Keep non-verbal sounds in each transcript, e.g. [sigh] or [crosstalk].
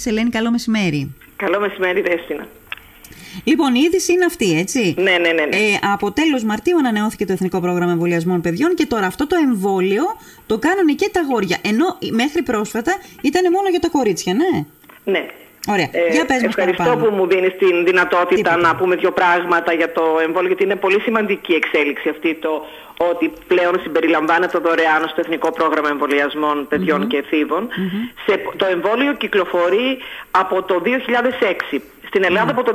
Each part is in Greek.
Σελένη, καλό μεσημέρι. Καλό μεσημέρι, Δέστηνα. Λοιπόν, η είδηση είναι αυτή, έτσι. Ναι, ναι, ναι. ναι. Ε, από τέλος Μαρτίου ανανεώθηκε το Εθνικό Πρόγραμμα Εμβολιασμών Παιδιών και τώρα αυτό το εμβόλιο το κάνανε και τα γόρια. Ενώ μέχρι πρόσφατα ήταν μόνο για τα κορίτσια, ναι. ναι. Ωραία. Ε, για πες ευχαριστώ που μου δίνεις την δυνατότητα να πούμε δύο πράγματα για το εμβόλιο, γιατί είναι πολύ σημαντική εξέλιξη αυτή το ότι πλέον συμπεριλαμβάνεται δωρεάν στο Εθνικό Πρόγραμμα Εμβολιασμών και Εφήβων. Σε, το εμβόλιο κυκλοφορεί από το 2006 στην Ελλάδα από το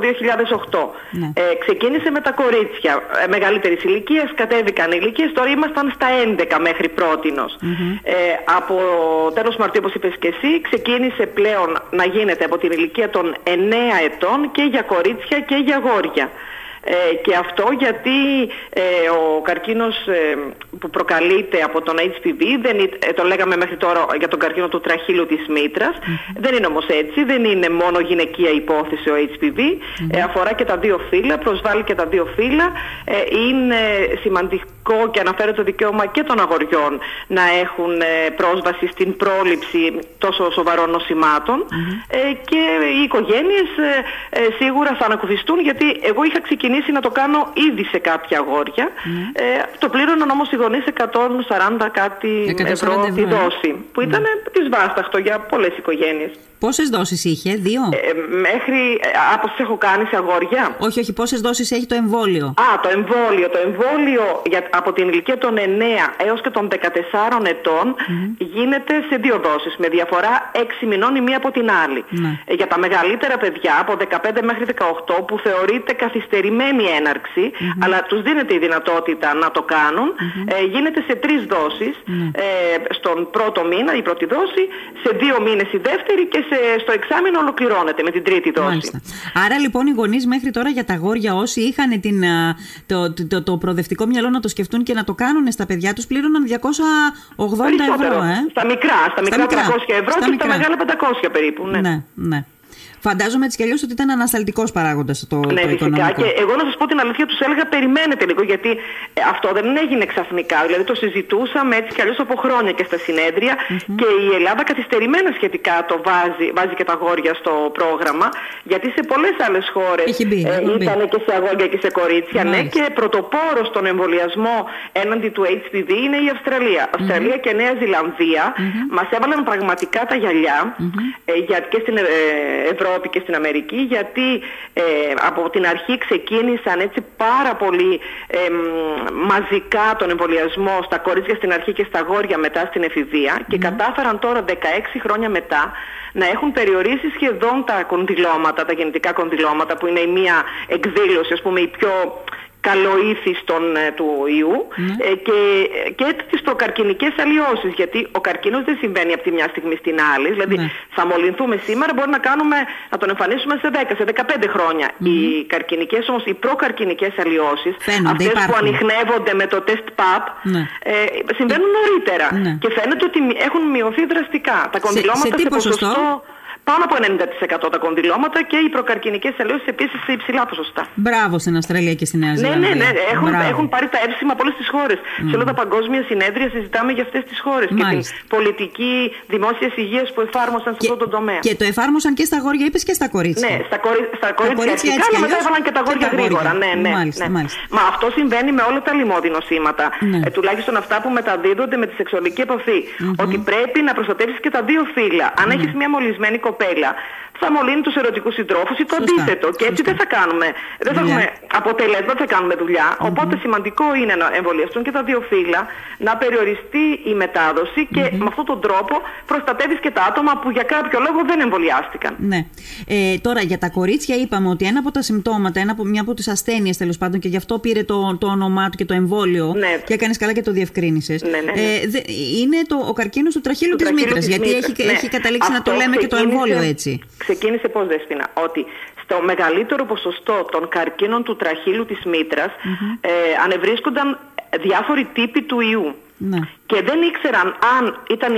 2008. Ναι. Ε, ξεκίνησε με τα κορίτσια ε, μεγαλύτερης ηλικίας, κατέβηκαν οι ηλικίες. Τώρα ήμασταν στα 11 μέχρι Ε, από τέλος Μαρτίου, όπως είπες και εσύ, ξεκίνησε πλέον να γίνεται από την ηλικία των 9 ετών και για κορίτσια και για γόρια. Ε, και αυτό γιατί ε, ο καρκίνος ε, που προκαλείται από τον HPV, δεν, το λέγαμε μέχρι τώρα για τον καρκίνο του τραχύλου της μητρας δεν είναι όμως έτσι, δεν είναι μόνο γυναικεία υπόθεση ο HPV, αφορά και τα δύο φύλλα, προσβάλλει και τα δύο φύλλα, είναι σημαντικό και αναφέρεται το δικαίωμα και των αγοριών να έχουν πρόσβαση στην πρόληψη τόσο σοβαρών και οι οικογένειες σίγουρα θα ανακουφιστούν γιατί εγώ είχα ξεκινήσει ξεκινήσει να το κάνω ήδη σε κάποια αγόρια. Ναι. Ε, το πλήρωναν όμως οι γονείς 140 κάτι ευρώ τη δόση. Που ήταν mm. δυσβάσταχτο για πολλές οικογένειες. Πόσες δόσεις είχε, δύο; Ε, μέχρι. από ε, έχω κάνει σε αγόρια. Όχι, όχι. Πόσες δόσεις έχει το εμβόλιο; Α, το εμβόλιο. Το εμβόλιο για, από την ηλικία των 9 έως και των 14 ετών γίνεται σε δύο δόσεις. Με διαφορά 6 μηνών η μία από την άλλη. Ναι. Ε, για τα μεγαλύτερα παιδιά από 15 μέχρι 18 που θεωρείται καθυστερημένη αλλά τους δίνεται η δυνατότητα να το κάνουν, ε, γίνεται σε τρεις δόσεις. Ναι. Ε, στον πρώτο μήνα η πρώτη δόση, σε δύο μήνες η δεύτερη και στο εξάμεινο ολοκληρώνεται με την τρίτη δόση. Μάλιστα. Άρα λοιπόν οι γονείς μέχρι τώρα για τα γόρια όσοι είχαν την, το, το, το, το προοδευτικό μυαλό να το σκεφτούν και να το κάνουν στα παιδιά τους πλήρωναν 280 ευρώ. Ε; Στα μικρά, στα μικρά, 300 ευρώ στα και μικρά. στα μεγάλα 500 περίπου. Ναι, ναι. ναι. Φαντάζομαι έτσι κι αλλιώς ότι ήταν ανασταλτικός παράγοντας το, ναι, το φυσικά. Και εγώ να σας πω την αλήθεια, τους έλεγα περιμένετε λίγο, γιατί ε, αυτό δεν έγινε ξαφνικά. Δηλαδή το συζητούσαμε έτσι κι αλλιώς από χρόνια και στα συνεδρια και η Ελλάδα καθυστερημένα σχετικά το βάζει, βάζει και τα αγόρια στο πρόγραμμα, γιατί σε πολλές άλλες χώρες ε, ήταν και σε αγόρια και σε κορίτσια. Ναι, και πρωτοπόρος στον εμβολιασμό έναντι του HPV είναι η Αυστραλία. Αυστραλία και Νέα Ζηλανδία μας έβαλαν πραγματικά τα γυαλιά ε, γιατί και στην ε, Ευρώπη Ευρώπη και στην Αμερική γιατί ε, από την αρχή ξεκίνησαν έτσι πάρα πολύ ε, μαζικά τον εμβολιασμό στα κορίτσια στην αρχή και στα γόρια μετά στην εφηβεία και κατάφεραν τώρα 16 χρόνια μετά να έχουν περιορίσει σχεδόν τα κονδυλώματα, τα γεννητικά κονδυλώματα που είναι η μία εκδήλωση, ας πούμε η πιο καλοήθης ε, του ιού ναι. ε, και, και τις προκαρκινικές αλλοιώσεις γιατί ο καρκίνος δεν συμβαίνει από τη μια στιγμή στην άλλη. Δηλαδή ναι. θα μολυνθούμε σήμερα μπορεί να κάνουμε να τον εμφανίσουμε σε 10, σε 15 χρόνια. Οι καρκινικές όμως οι προκαρκινικές αλλοιώσεις αυτές που ανοιχνεύονται με το τεστ PAP ναι. ε, συμβαίνουν νωρίτερα. Και φαίνεται ότι έχουν μειωθεί δραστικά. Τα κονδυλώματα σε, σε, ποσοστό; Πάνω από 90% τα κονδυλώματα και οι προκαρκινικές αλλοιώσει επίσης σε υψηλά ποσοστά. Μπράβο στην Αυστραλία και στη Νέα Ζηλανδία. Ναι, ναι, ναι. Έχουν, έχουν πάρει τα έψημα από όλες τις χώρες. Mm. Σε όλα τα παγκόσμια συνέδρια συζητάμε για αυτές τις χώρες και την πολιτική δημόσιας υγείας που εφάρμοσαν σε αυτό το τομέα. Και το εφάρμοσαν και στα γόρια, είπες και στα κορίτσια. Ναι, στα, κορί... στα κορίτσια, αρχικά, αλλά μετά έβαλαν και τα γόρια γρήγορα. Ναι, ναι, μάλιστα, ναι. Μάλιστα. Μα αυτό συμβαίνει με όλα τα λοιμώδη νοσήματα. Ναι. Ε, τουλάχιστον αυτά που μεταδίδονται με τη σεξουαλική επαφή. Mm-hmm. Ότι πρέπει να προστατεύσεις και τα δύο φύλλα. Αν mm. έχεις μια μολυσμένη κοπέλα θα μολύνει τους ερωτικούς συντρόφους ή το αντίθετο. Και έτσι δεν θα κάνουμε, δεν θα έχουμε αποτελέσματα, δεν θα κάνουμε Οπότε σημαντικό είναι να εμβολιαστούν και τα δύο φύλλα, να περιοριστεί η μετάδοση και με αυτόν τον τρόπο προστατεύεις και τα άτομα που για κάποιο λόγο δεν εμβολιάστηκαν. Ναι. Ε, τώρα για τα κορίτσια είπαμε ότι ένα από τα συμπτώματα, ένα από, μια από τις ασθένειες τέλος πάντων και γι' αυτό πήρε το, το όνομά του και το εμβόλιο ναι. και έκανες καλά και το διευκρίνησες. Ναι, ναι, ναι. Ε, είναι το, ο καρκίνος του τραχύλου της μήτρας. Γιατί έχει, ναι. έχει καταλήξει να το λέμε και το εμβόλιο έτσι ξεκίνησε πώς Δεσπίνα, ότι στο μεγαλύτερο ποσοστό των καρκίνων του τραχύλου της μήτρας ε, ανεβρίσκονταν διάφοροι τύποι του ιού. Ναι. Και δεν ήξεραν αν ήταν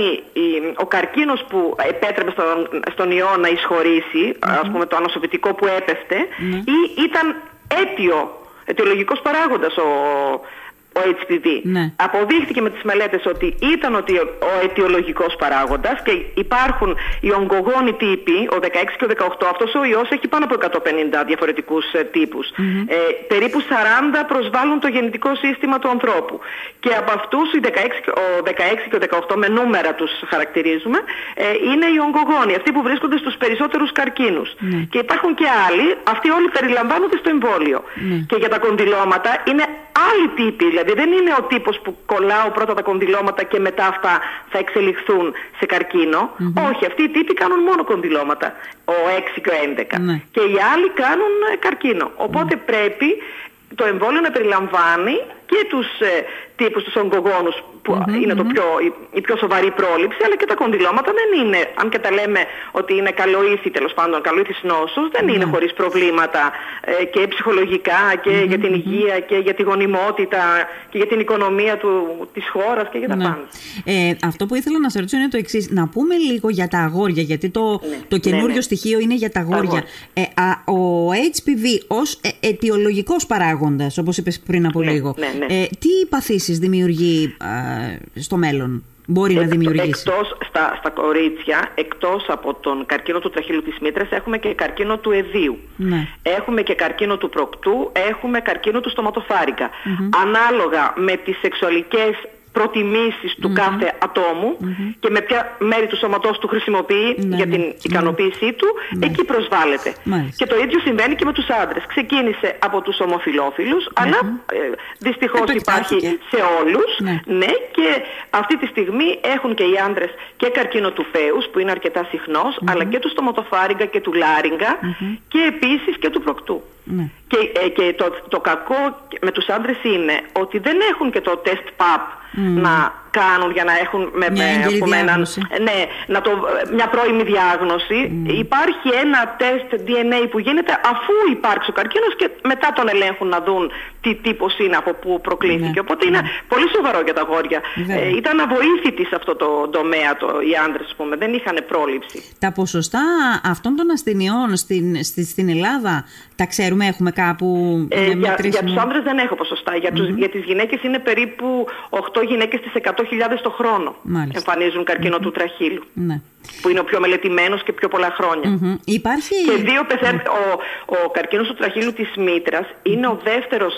ο καρκίνος που επέτρεπε στον, στον ιό να εισχωρήσει, ας πούμε το ανοσοποιητικό που έπεφτε, ναι. ή ήταν αίτιο, αιτιολογικός παράγοντας ο, ο HPV. Ναι. Αποδείχθηκε με τις μελέτες ότι ήταν ότι ο αιτιολογικός παράγοντας και υπάρχουν οι ογκογόνοι τύποι, ο 16 και ο 18, αυτός ο ιός έχει πάνω από 150 διαφορετικούς ε, τύπους. Ε, περίπου 40 προσβάλλουν το γεννητικό σύστημα του ανθρώπου. Και από αυτούς οι 16, ο 16 και ο 18 με νούμερα τους χαρακτηρίζουμε, ε, είναι οι ογκογόνοι, αυτοί που βρίσκονται στους περισσότερους καρκίνους. Ναι. Και υπάρχουν και άλλοι, αυτοί όλοι περιλαμβάνονται στο εμβόλιο. Ναι. Και για τα κονδυλώματα είναι άλλοι τύποι, δηλαδή δεν είναι ο τύπος που κολλάω πρώτα τα κονδυλώματα και μετά αυτά θα εξελιχθούν σε καρκίνο. Όχι, αυτοί οι τύποι κάνουν μόνο κονδυλώματα, ο 6 και ο 11. Ναι. Και οι άλλοι κάνουν ε, καρκίνο. Οπότε πρέπει το εμβόλιο να περιλαμβάνει και τους ε, τύπους τους ογκογόνους που ειναι το πιο, η, πιο σοβαρή πρόληψη αλλά και τα κονδυλώματα δεν είναι, αν και τα λέμε ότι είναι καλοήθη τέλος πάντων, καλοήθης νόσος δεν είναι χωρίς προβλήματα ε, και ψυχολογικά και για την υγεία και για τη γονιμότητα και για την οικονομία του, της χώρας και για τα ναι. πάντα. Ε, αυτό που ήθελα να σε ρωτήσω είναι το εξής. Να πούμε λίγο για τα αγόρια γιατί το, ναι. το καινούριο ναι, στοιχείο είναι για τα αγόρια. Ε, α, ο HPV ως ε, αιτιολογικός παράγοντας όπως είπες πριν από λίγο ε, τι παθήσεις δημιουργεί στο μέλλον, μπορεί να δημιουργήσει; Εκτός στα, στα κορίτσια, εκτός από τον καρκίνο του τραχύλου της μήτρας, έχουμε και καρκίνο του εδίου. Ναι. Έχουμε και καρκίνο του προκτού, έχουμε καρκίνο του στοματοφάρικα. Ανάλογα με τις σεξουαλικές προτιμήσεις του κάθε και με ποια μέρη του σώματός του χρησιμοποιεί ναι, για ναι. την ικανοποίησή του, ναι. εκεί προσβάλλεται. Και το ίδιο συμβαίνει και με τους άντρες. Ξεκίνησε από τους ομοφιλόφιλους, αλλά ε, δυστυχώς υπάρχει σε όλους. Ναι. και αυτή τη στιγμή έχουν και οι άντρες και καρκίνο του φέους, που είναι αρκετά αλλά και του στοματοφάριγγα και του λάριγγα και επίσης και του προκτού. Και, ε, και το, το κακό με τους άντρες είναι ότι δεν έχουν και το test PAP να κάνουν για να έχουν με, μια, με, έναν, ναι, να το, μια πρώιμη διάγνωση. Υπάρχει ένα τεστ DNA που γίνεται αφού υπάρξει ο καρκίνος και μετά τον ελέγχουν να δουν τι τύπος είναι από πού προκλήθηκε. Ναι. Οπότε είναι ναι. πολύ σοβαρό για τα γόρια. Ε, ήταν αβοήθητοι σε αυτό το τομέα το, οι άντρες, πούμε. δεν είχαν πρόληψη. Τα ποσοστά αυτών των ασθενειών στην, στη, στην Ελλάδα τα ξέρουμε, έχουμε κάπου ε, για, για τους άντρες δεν έχω ποσοστά. Για, τους, για τις γυναίκες είναι περίπου 8 γυναίκες στις 100.000 το χρόνο Μάλιστα. εμφανίζουν του τραχύλου. Ναι. Που είναι ο πιο μελετημένος και πιο πολλά χρόνια. Υπάρχει... Και δύο πεθαίνουν. Ο, ο καρκίνος του τραχύλου της μήτρας είναι ο δεύτερος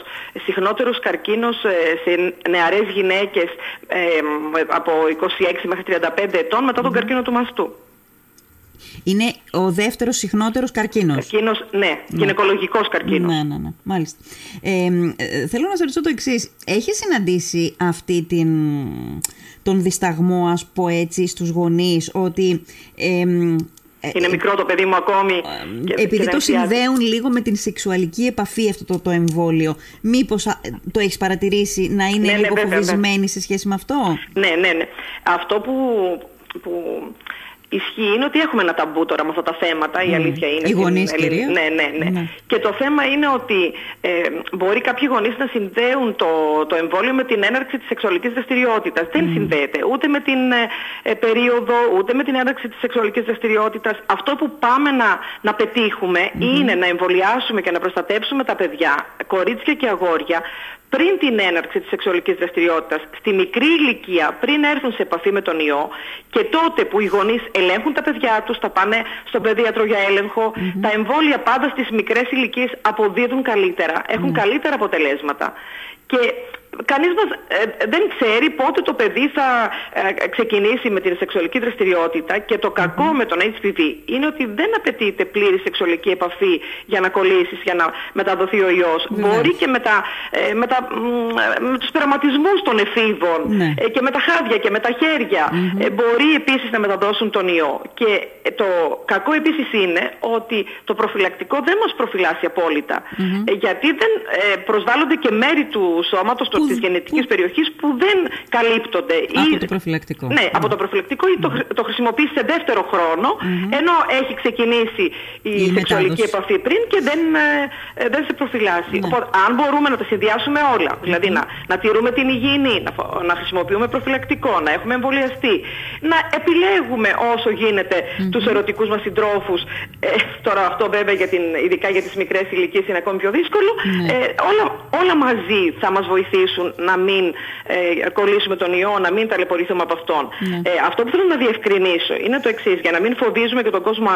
συχνότερος καρκίνος ε, σε νεαρές γυναίκες ε, από 26 μέχρι 35 ετών μετά τον καρκίνο του μαστού. Είναι ο δεύτερος συχνότερος καρκίνος. Καρκίνος, ναι. ναι. Γυναικολογικός καρκίνος. Ναι, ναι, ναι. Μάλιστα. Ε, ε, θέλω να σα ρωτήσω το εξής. Έχεις συναντήσει αυτή την, τον δισταγμό, ας πω έτσι, στους γονείς ότι. Ε, είναι μικρό το παιδί μου ακόμη. Και, επειδή το συνδέουν λίγο με την σεξουαλική επαφή αυτό το, το εμβόλιο, μήπως το έχεις παρατηρήσει να είναι ναι, λίγο ναι, σε σχέση με αυτό; Ναι, ναι, ναι. Αυτό που, που Ισχύει είναι ότι έχουμε ένα ταμπού τώρα με αυτά τα θέματα, η αλήθεια είναι. Οι γονείς κυρίως. Ναι, ναι, ναι, ναι, Και το θέμα είναι ότι ε, μπορεί κάποιοι γονείς να συνδέουν το, το εμβόλιο με την έναρξη της σεξουαλικής δραστηριότητας. Δεν συνδέεται ούτε με την ε, ε, περίοδο, ούτε με την έναρξη της σεξουαλικής δραστηριότητας. Αυτό που πάμε να, να πετύχουμε είναι να εμβολιάσουμε και να προστατεύσουμε τα παιδιά, κορίτσια και αγόρια, πριν την έναρξη της σεξουαλικής δραστηριότητας, στη μικρή ηλικία, πριν έρθουν σε επαφή με τον ιό και τότε που οι γονείς ελέγχουν τα παιδιά τους, τα πάνε στον παιδίατρο για έλεγχο, τα εμβόλια πάντα στις μικρές ηλικίες αποδίδουν καλύτερα, έχουν καλύτερα αποτελέσματα. Και κανείς μας ε, δεν ξέρει πότε το παιδί θα ε, ξεκινήσει με την σεξουαλική δραστηριότητα και το κακό με τον HPV είναι ότι δεν απαιτείται πλήρη σεξουαλική επαφή για να κολλήσεις, για να μεταδοθεί ο ιός. Μπορεί και με, τα, ε, με, τα, με τους περαματισμούς των εφήβων ναι. και με τα χάδια και με τα χέρια μπορεί επίσης να μεταδώσουν τον ιό. Και το κακό επίσης είναι ότι το προφυλακτικό δεν μας προφυλάσσει γιατί δεν προσβάλλονται και μέρη του σώματος, Τη της γενετικής περιοχής που δεν καλύπτονται. Από το προφυλακτικό. Ναι, από το προφυλακτικό ή το, το χρησιμοποιείς σε δεύτερο ενώ έχει ξεκινήσει η, η σεξουαλική επαφή πριν και δεν, ε, ε, δεν σε προφυλάσσει. Ναι. Οπότε, αν μπορούμε να τα συνδυάσουμε όλα, δηλαδή να, να τηρούμε την υγιεινή, να, να χρησιμοποιούμε προφυλακτικό, να έχουμε εμβολιαστεί, να επιλέγουμε όσο γίνεται mm-hmm. τους ερωτικούς μας συντρόφους, ε, τώρα αυτό βέβαια για την, ειδικά για τις μικρές ηλικίες είναι ακόμη πιο δύσκολο, ναι. ε, όλα, όλα μαζί θα μας βοηθήσουν να μην ε, κολλήσουμε τον ιό, να μην ταλαιπωρηθούμε από αυτόν. Ναι. Ε, αυτό που θέλω να διευκρινίσω είναι το εξής, για να μην φοβίζουμε και τον κόσμο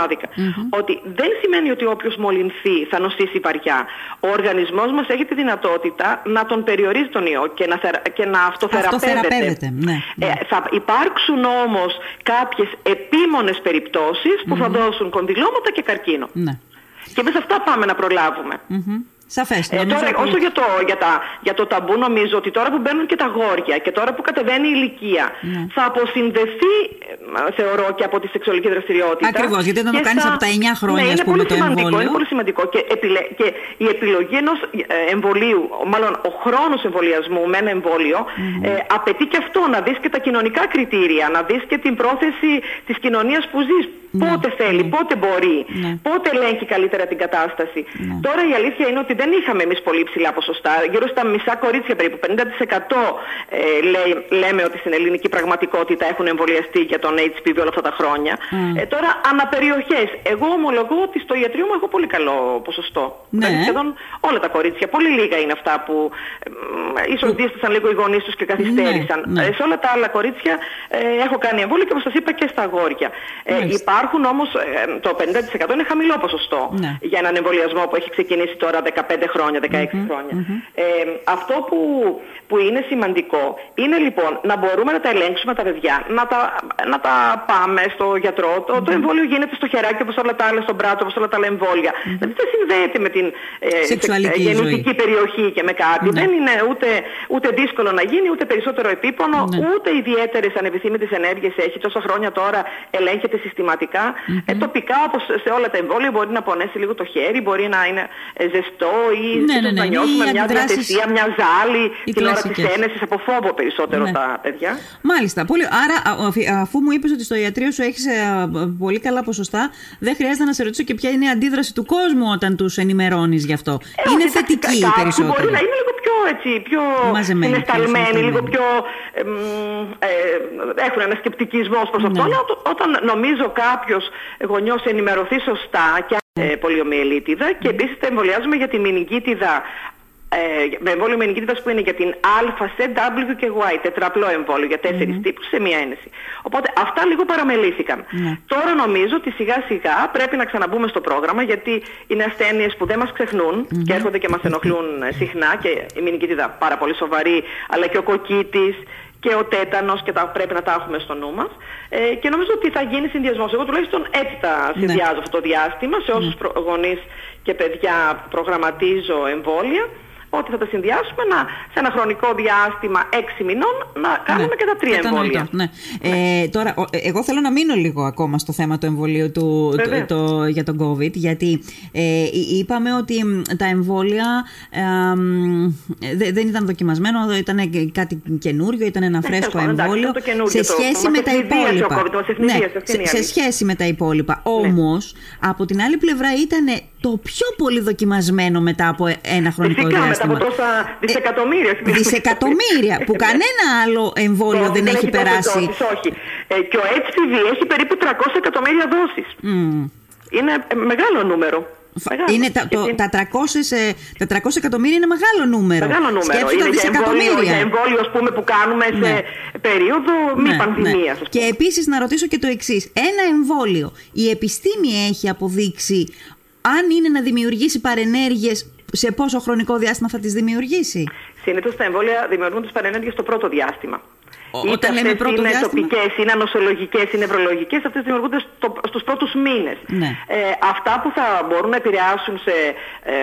Ότι δεν σημαίνει ότι όποιος μολυνθεί θα νοσήσει βαριά. Ο οργανισμός μας έχει τη δυνατότητα να τον περιορίζει τον ιό και να, και να αυτοθεραπεύεται. Ναι, ε, ναι. θα υπάρξουν όμως κάποιες επίμονες περιπτώσεις που θα δώσουν κονδυλώματα και καρκίνο. Ναι. Και μέσα αυτά πάμε να προλάβουμε. Σαφές, ε, τώρα, όσο για το, για, τα, για το ταμπού νομίζω ότι τώρα που μπαίνουν και τα γόρια και τώρα που κατεβαίνει η ηλικία ναι. θα αποσυνδεθεί ε, θεωρώ και από τη σεξουαλική δραστηριότητα. Ακριβώς, γιατί όταν το κάνεις από τα 9 χρόνια ναι, είναι πολύ το σημαντικό, εμβόλιο. Είναι πολύ σημαντικό και, επιλε, και η επιλογή ενός ε, εμβολίου, μάλλον ο χρόνος εμβολιασμού με ένα εμβόλιο mm-hmm. ε, απαιτεί και αυτό να δεις και τα κοινωνικά κριτήρια, να δεις και την πρόθεση της κοινωνίας που ζεις. Ναι, πότε θέλει, ναι. πότε μπορεί, ναι. πότε ελέγχει καλύτερα την κατάσταση. Ναι. Τώρα η αλήθεια είναι ότι δεν είχαμε εμείς πολύ ψηλά ποσοστά. Γύρω στα μισά κορίτσια περίπου, 50% ε, λέει, λέμε ότι στην ελληνική πραγματικότητα έχουν εμβολιαστεί για τον HPV όλα αυτά τα χρόνια. Ε, τώρα αναπεριοχές. Εγώ ομολογώ ότι στο ιατρείο μου έχω πολύ καλό ποσοστό. Ναι. Δηλαδή σχεδόν όλα τα κορίτσια. Πολύ λίγα είναι αυτά που ε, ίσως δίστασαν λίγο οι γονείς τους και καθυστέρησαν. Ναι, ναι. σε όλα τα άλλα κορίτσια ε, έχω κάνει εμβόλιο και όπως σας είπα και στα αγόρια. Ε, υπάρχουν όμως το 50% είναι χαμηλό ποσοστό ναι. για έναν εμβολιασμό που έχει ξεκινήσει τώρα 15 χρόνια, 16 χρόνια. Ε, αυτό που, που είναι σημαντικό είναι λοιπόν να μπορούμε να τα ελέγξουμε τα παιδιά, να τα, να τα πάμε στο γιατρό. Το, το εμβόλιο γίνεται στο χεράκι όπως όλα τα άλλα, στο μπράτσο όπως όλα τα άλλα εμβόλια. Δηλαδή δεν συνδέεται με την ε, γεννητική περιοχή και με κάτι. Ναι. Δεν είναι ούτε, ούτε δύσκολο να γίνει, ούτε περισσότερο επίπονο, ναι. ούτε ιδιαίτερες ανεπιθύμητες ενέργειες έχει. Τόσα χρόνια τώρα ελέγχεται συστηματικά. Ε, τοπικά, όπως σε όλα τα εμβόλια, μπορεί να πονέσει λίγο το χέρι, μπορεί να είναι ε, ζεστό ή ναι, ναι, ναι, να νιώσουμε μια διαθεσία, μια ζάλη την ώρα της ένεσης από φόβο περισσότερο ναι. τα παιδιά. Μάλιστα. Πολύ... Άρα, αφού μου είπες ότι στο ιατρείο σου έχεις ε, πολύ καλά ποσοστά, δεν χρειάζεται να σε ρωτήσω και ποια είναι η αντίδραση του κόσμου όταν τους ενημερώνεις γι' αυτό. Ε, είναι θετική η περισσότερη. Μπορεί να είναι λίγο πιο, έτσι, πιο συναισθαλμένοι, λίγο πιο. Ε, ε, έχουν ένα σκεπτικισμό προς αυτό. Αλλά όταν νομίζω κάποιος γονιός ενημερωθεί σωστά και ε, πολιομιελίτιδα και επίσης τα εμβολιάζουμε για τη μηνυκίτιδα ε, με εμβόλιο μηνυκίτιδας που είναι για την Α, C, W και Y, τετραπλό εμβόλιο για τέσσερις mm-hmm. τύπους σε μία ένεση. Οπότε αυτά λίγο παραμελήθηκαν. Ναι. Τώρα νομίζω ότι σιγά σιγά πρέπει να ξαναμπούμε στο πρόγραμμα γιατί είναι ασθένειες που δεν μας ξεχνουν και έρχονται και μας ενοχλούν συχνά και η μηνυκίτιδα πάρα πολύ σοβαρή αλλά και ο κοκκίτης και ο τέτανος και τα πρέπει να τα έχουμε στο νου μας. Ε, και νομίζω ότι θα γίνει συνδυασμός. Εγώ τουλάχιστον έτσι τα ναι. συνδυάζω αυτό το διάστημα σε όσους ναι. γονείς και παιδιά προγραμματίζω εμβόλια ότι θα τα συνδυάσουμε να, σε ένα χρονικό διάστημα έξι μηνών να κάνουμε ναι, και τα τρία εμβόλια. Ναι. Ε, τώρα, ε, εγώ θέλω να μείνω λίγο ακόμα στο θέμα του εμβολίου του, το, το, για τον COVID, γιατί ε, είπαμε ότι τα εμβόλια ε, δεν ήταν δοκιμασμένο, ήταν κάτι καινούριο, ήταν ένα ναι, φρέσκο εμβόλιο σε σχέση με τα υπόλοιπα. Ναι, σε, σχέση με τα υπόλοιπα. Ναι. Όμως, από την άλλη πλευρά ήταν το πιο πολύ δοκιμασμένο μετά από ένα χρονικό Φυσικά, διάστημα. Μετά από τόσα δισεκατομμύρια. Ε, δισεκατομμύρια που κανένα άλλο εμβόλιο δεν, δεν έχει περάσει. Δόσεις, όχι. Ε, και ο HPV έχει περίπου 300 εκατομμύρια δόσεις. Mm. Είναι μεγάλο νούμερο. Είναι τα, το, τα, 300, ε, τα 300 εκατομμύρια είναι μεγάλο νούμερο. Μεγάλο νούμερο. Σκέψου είναι τα δισεκατομμύρια. Για εμβόλιο, ας πούμε, που κάνουμε σε ναι. περίοδο μη ναι, πανδημίας. Ναι. Και επίσης να ρωτήσω και το εξής. Ένα εμβόλιο η επιστήμη έχει αποδείξει αν είναι να δημιουργήσει παρενέργειες, σε πόσο χρονικό διάστημα θα τις δημιουργήσει; Συνήθως τα εμβόλια δημιουργούν τις παρενέργειες στο πρώτο διάστημα. Είτε Όταν λέμε πρώτο είναι διάστημα... τοπικές, είναι ανοσολογικές, είναι νευρολογικές, αυτές δημιουργούνται στο, στους πρώτους μήνες. Ναι. Ε, αυτά που θα μπορούν να επηρεάσουν σε ε,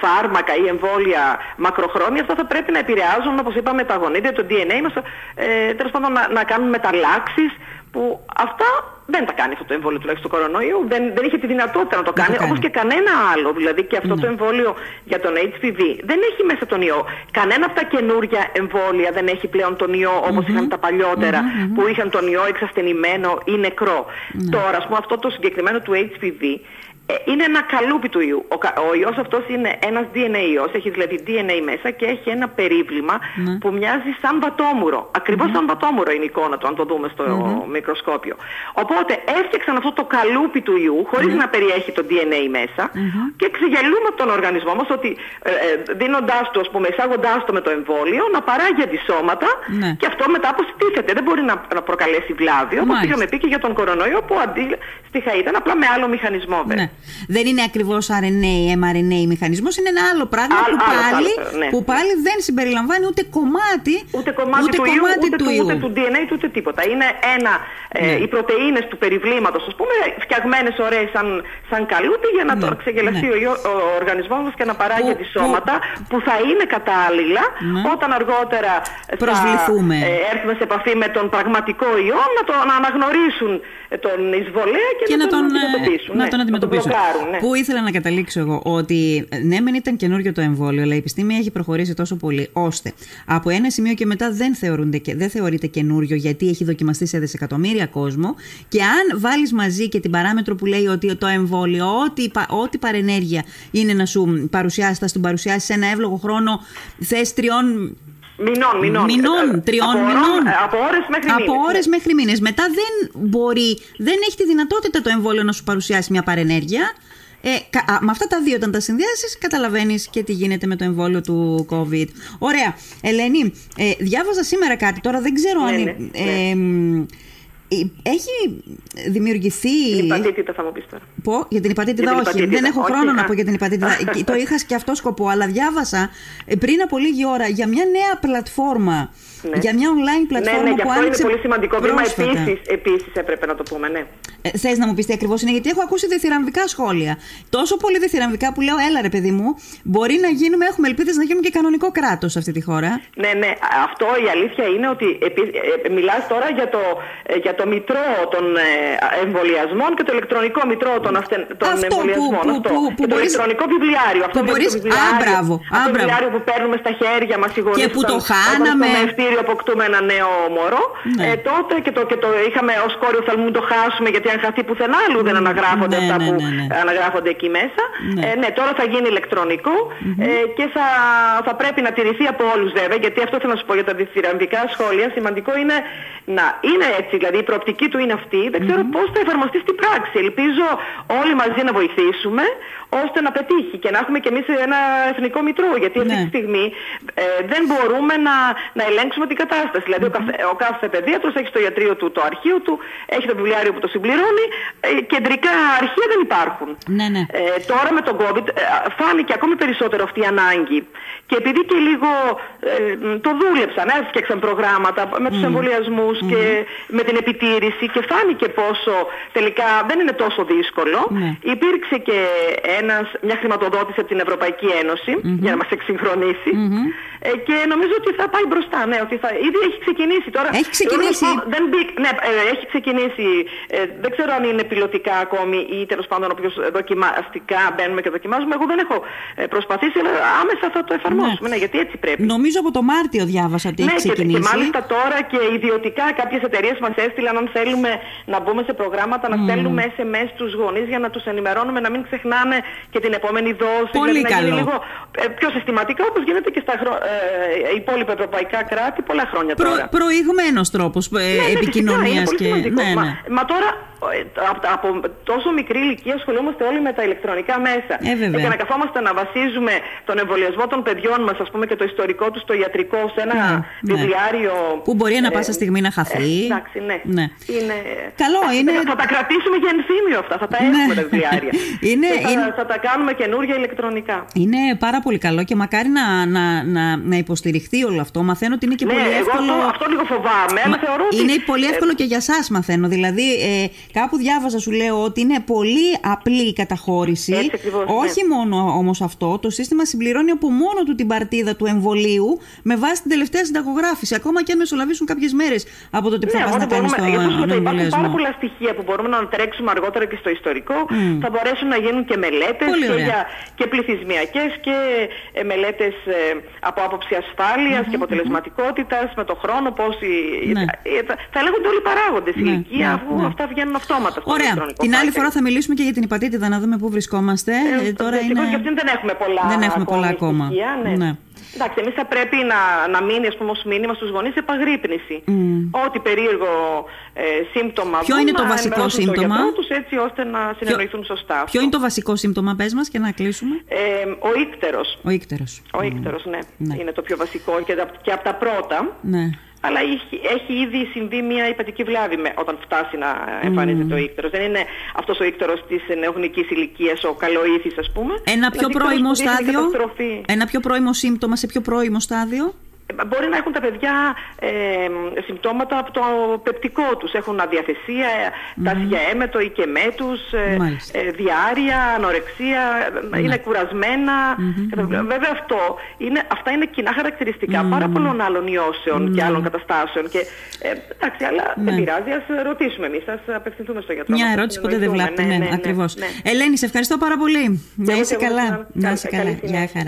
φάρμακα ή εμβόλια μακροχρόνια, αυτά θα πρέπει να επηρεάζουν, όπως είπαμε, τα γονίδια, το DNA μας, ε, τέλος πάντων να, να κάνουν μεταλλάξεις, που αυτά δεν τα κάνει αυτό το εμβόλιο τουλάχιστον του κορονοϊού. Δεν, δεν είχε τη δυνατότητα να το κάνει, όπως και κανένα άλλο. Δηλαδή και αυτό ναι. το εμβόλιο για τον HPV δεν έχει μέσα τον ιό. Κανένα από τα καινούργια εμβόλια δεν έχει πλέον τον ιό όπως mm-hmm. είχαν τα παλιοτερα που είχαν τον ιό εξασθενημένο ή νεκρό. Ναι. Τώρα, ας πούμε, αυτό το συγκεκριμένο του HPV Ε, είναι ένα καλούπι του ιού. Ο, ο ιός αυτός είναι ένας DNA ιός, έχει δηλαδή DNA μέσα και έχει ένα περίβλημα ναι. που μοιάζει σαν βατόμουρο. σαν βατόμουρο είναι η εικόνα του, αν το δούμε στο μικροσκόπιο. Οπότε έφτιαξαν αυτό το καλούπι του ιού, χωρίς να περιέχει το DNA μέσα και ξεγελούμε τον οργανισμό μας ότι ε, ε, δίνοντάς του, ας πούμε, εισάγοντάς το με το εμβόλιο, να παράγει αντισώματα ναι. και αυτό μετά αποσυτίθεται. Δεν μπορεί να, να προκαλέσει βλάβη, όπως είχαμε πει και για τον κορονοϊό που αντίστοιχα ήταν απλά με άλλο μηχανισμό. Ναι. Δεν είναι ακριβώς RNA, mRNA μηχανισμός, είναι ένα άλλο πράγμα που, πάλι, ναι. που πάλι δεν συμπεριλαμβάνει ούτε κομμάτι, ούτε κομμάτι, ούτε του, κομμάτι ιού, ούτε, του, ούτε του DNA, ούτε τίποτα. Είναι ένα, ε, ναι. οι πρωτενε του περιβλήματος, ας πούμε, φτιαγμένες ωραίες σαν, σαν καλούπι για να ναι. το ξεγελαστεί ναι. ο, ο οργανισμός μας και να παράγει αντισώματα που, που θα είναι κατάλληλα ναι. όταν αργότερα θα ε, έρθουμε σε επαφή με τον πραγματικό ιό να, το, να αναγνωρίσουν τον εισβολέα και, και να, τον, αντιμετωπίσουν. Να τον αντιμετωπίσουν. Ναι. Πού ήθελα να καταλήξω εγώ, ότι ναι, μεν ήταν καινούριο το εμβόλιο, αλλά η επιστήμη έχει προχωρήσει τόσο πολύ, ώστε από ένα σημείο και μετά δεν, θεωρούνται, δεν θεωρείται καινούριο, γιατί έχει δοκιμαστεί σε δισεκατομμύρια κόσμο. Και αν βάλεις μαζί και την παράμετρο που λέει ότι το εμβόλιο, ό,τι, ό,τι παρενέργεια είναι να σου παρουσιάσει, θα σου παρουσιάσει σε ένα εύλογο χρόνο, θες τριών Μηνών, μηνών. Μηνών, ε, τριών από μηνών. από ώρες μέχρι από μήνες. ώρες μέχρι μήνες. Μετά δεν μπορεί, δεν έχει τη δυνατότητα το εμβόλιο να σου παρουσιάσει μια παρενέργεια. Ε, με αυτά τα δύο όταν τα συνδυάσεις καταλαβαίνεις και τι γίνεται με το εμβόλιο του COVID. Ωραία. Ελένη, ε, διάβαζα σήμερα κάτι, τώρα δεν ξέρω ναι, αν... Ναι, ε, ναι. Έχει δημιουργηθεί. Την υπατήτητα θα μου πεις τώρα. Πω, για την υπατήτητα όχι. Υπατήτητα. Δεν έχω χρόνο να πω για την υπατήτητα. [laughs] το είχα και αυτό σκοπό, αλλά διάβασα πριν από λίγη ώρα για μια νέα πλατφόρμα ναι. Για μια online πλατφόρμα ναι, ναι, που αυτό άνοιξε είναι πολύ σημαντικό βήμα. Επίσης επίσης έπρεπε να το πούμε, ναι. Ε, Θες να μου πεις τι ακριβώς είναι, γιατί έχω ακούσει διθυραμβικά σχόλια. Τόσο πολύ διθυραμβικά που λέω, έλα ρε παιδί μου, μπορεί να γίνουμε, έχουμε ελπίδες να γίνουμε και κανονικό κράτος σε αυτή τη χώρα. Ναι, ναι. Αυτό η αλήθεια είναι ότι επί, ε, μιλάς τώρα για το, ε, για το μητρό των ε, εμβολιασμών και το ηλεκτρονικό μητρό των, αυτε, των αυτό εμβολιασμών. Που, αυτό. Που, που, και το ηλεκτρονικό βιβλιάριο. Αυτό που μπορείς... το βιβλιάριο, Α, μπράβο. Αυτό το βιβλιάριο που παίρνουμε στα χέρια μας οι Και που το χάναμε δικαστήριο αποκτούμε ένα νέο μωρό, ναι. ε, τότε και το, και το είχαμε ως κόριο θαλμού το χάσουμε γιατί αν χαθεί πουθενά αλλού δεν αναγράφονται ναι, αυτά ναι, που ναι, ναι. αναγράφονται εκεί μέσα. Ε, ναι, τώρα θα γίνει ηλεκτρονικό ε, και θα, θα πρέπει να τηρηθεί από όλους βέβαια, γιατί αυτό θέλω να σου πω για τα διθυραμβικά σχόλια. Σημαντικό είναι να είναι έτσι, δηλαδή η προοπτική του είναι αυτή. Δεν ξέρω mm-hmm. πώς θα εφαρμοστεί στην πράξη. Ελπίζω όλοι μαζί να βοηθήσουμε ώστε να πετύχει και να έχουμε κι εμείς ένα εθνικό μητρό. Γιατί αυτή τη στιγμή ε, δεν μπορούμε να, να ελέγξουμε την κατάσταση. Δηλαδή ο, καθε, ο κάθε παιδίατρος έχει στο ιατρείο του το αρχείο του, έχει το βιβλιάριο που το συμπληρώνει, ε, κεντρικά αρχεία δεν υπάρχουν. Ναι, ναι. Ε, τώρα με τον COVID ε, φάνηκε ακόμη περισσότερο αυτή η ανάγκη. Και επειδή και λίγο ε, το δούλεψαν, έφτιαξαν προγράμματα με τους mm. εμβολιασμούς mm. και με την επιτήρηση και φάνηκε πόσο τελικά δεν είναι τόσο δύσκολο. Ναι. Υπήρξε και ένας, μια χρηματοδότηση από την Ευρωπαϊκή Ένωση mm-hmm. για να μας εξυγχρονίσει mm-hmm. ε, και νομίζω ότι θα πάει μπροστά. Ναι, ότι θα, ήδη έχει ξεκινήσει τώρα. Έχει ξεκινήσει. δεν μπή, ναι, ε, έχει ξεκινήσει. Ε, δεν ξέρω αν είναι πιλωτικά ακόμη ή τέλος πάντων όποιο δοκιμαστικά μπαίνουμε και δοκιμάζουμε. Εγώ δεν έχω ε, προσπαθήσει, αλλά άμεσα θα το εφαρμόσουμε. Ναι. ναι. γιατί έτσι πρέπει. Νομίζω από το Μάρτιο διάβασα ότι ναι, έχει ξεκινήσει. Και, και μάλιστα τώρα και ιδιωτικά κάποιες εταιρείες μας έστειλαν αν θέλουμε να μπούμε σε προγράμματα, να mm. στέλνουμε SMS στους γονείς για να τους ενημερώνουμε να μην ξεχνάνε και την επόμενη δόση. Πολύ δηλαδή καλό. Να γίνει λίγο ε, πιο συστηματικά όπως γίνεται και στα ε, υπόλοιπα ευρωπαϊκά κράτη πολλά χρόνια Προ, τώρα. Προηγμένος τρόπος ε, ναι, ναι, επικοινωνίας και. Ναι, ναι. Μα, μα τώρα ε, από, από τόσο μικρή ηλικία ασχολούμαστε όλοι με τα ηλεκτρονικά μέσα. Ε, βέβαια. και να καθόμαστε να βασίζουμε τον εμβολιασμό των παιδιών μας, ας πούμε, και το ιστορικό τους στο ιατρικό σε ένα ναι, βιβλιάριο. Που μπορεί να πάσα στιγμή να χαθεί. Ε, εντάξει, ναι. ναι. Είναι... Καλό, είναι. Θα τα κρατήσουμε για ενθύμιο αυτά, θα τα έχουμε τα βιβλιάρια. είναι, θα, είναι... θα, τα κάνουμε καινούργια ηλεκτρονικά. Είναι πάρα πολύ καλό και μακάρι να, να, να, να υποστηριχθεί όλο αυτό. Μαθαίνω ότι είναι και ναι, πολύ εύκολο. Εγώ αυτό, αυτό λίγο φοβάμαι, αλλά θεωρώ ότι. Είναι πολύ εύκολο και για εσά, μαθαίνω. Δηλαδή, ε, κάπου διάβαζα, σου λέω, ότι είναι πολύ απλή η καταχώρηση. Έτσι, ακριβώς, Όχι ναι. μόνο όμως αυτό. Το σύστημα συμπληρώνει από μόνο του την παρτίδα του εμβολίου με βάση την τελευταία συνταγογράφηση. Ακόμα και αν μεσολαβήσουν κάποιες μέρες από το ότι ναι, θα πα να κάνει το εμβολιασμό. Υπάρχουν πάρα εμβολιασμό. πολλά στοιχεία που μπορούμε να τρέξουμε αργότερα και στο ιστορικό ιατρικό θα μπορέσουν να γίνουν και μελέτες και, για, και πληθυσμιακές και ε, μελέτες ε, από άποψη και αποτελεσματικότητας με το χρόνο πώς ναι. θα λέγονται όλοι οι παράγοντες ναι, ηλικία ναι, αφού αυτά βγαίνουν αυτόματα στο Ωραία. Την άλλη φορά θα μιλήσουμε και για την υπατήτηδα να δούμε πού βρισκόμαστε. Ε, τώρα είναι... και αυτήν δεν έχουμε πολλά, δεν έχουμε πολλά ακόμα. ναι. Εντάξει, εμείς θα πρέπει να, να μείνει ας πούμε, ως μήνυμα στους γονείς επαγρύπνηση. Mm. Ό,τι περίεργο ε, σύμπτωμα Ποιο είναι το βασικό σύμπτωμα; Τους, έτσι ώστε να συνεννοηθούν Ποιο... σωστά. Ποιο είναι το βασικό σύμπτωμα, πες μας και να κλείσουμε. Ε, ο ίκτερος. Ο ίκτερος. Ο ίκτερος, ναι. ναι. Είναι το πιο βασικό και, και από τα πρώτα. Ναι αλλά έχει, έχει ήδη συμβεί μια υπατική βλάβη με, όταν φτάσει να εμφανίζεται mm. ο ίκτερος. Δεν είναι αυτός ο ίκτερος της νεογνικής ηλικίας, ο καλοήθης ας πούμε. Ένα πιο πρώιμο στάδιο, ένα πιο πρώιμο σύμπτωμα σε πιο πρώιμο στάδιο; Μπορεί να έχουν τα παιδιά ε, συμπτώματα από το πεπτικό τους. Έχουν αδιαθεσία, mm. τάση για έμετο ή και μέτους, ε, ε, διάρρεια, ανορεξία, ναι. είναι κουρασμένα. Βέβαια αυτό είναι, αυτά είναι κοινά χαρακτηριστικά πάρα πολλών άλλων ιώσεων και άλλων καταστάσεων. Και, ε, εντάξει, αλλά δεν ναι. πειράζει, ας ρωτήσουμε εμείς, ας απευθυνθούμε στο γιατρό. Μια ερώτηση ποτέ δεν βλάπτει, ναι, ναι, ναι, ακριβώς. Ελένη, σε ευχαριστώ πάρα πολύ. Να είσαι καλά. Να είσαι καλά. Γεια χαρά.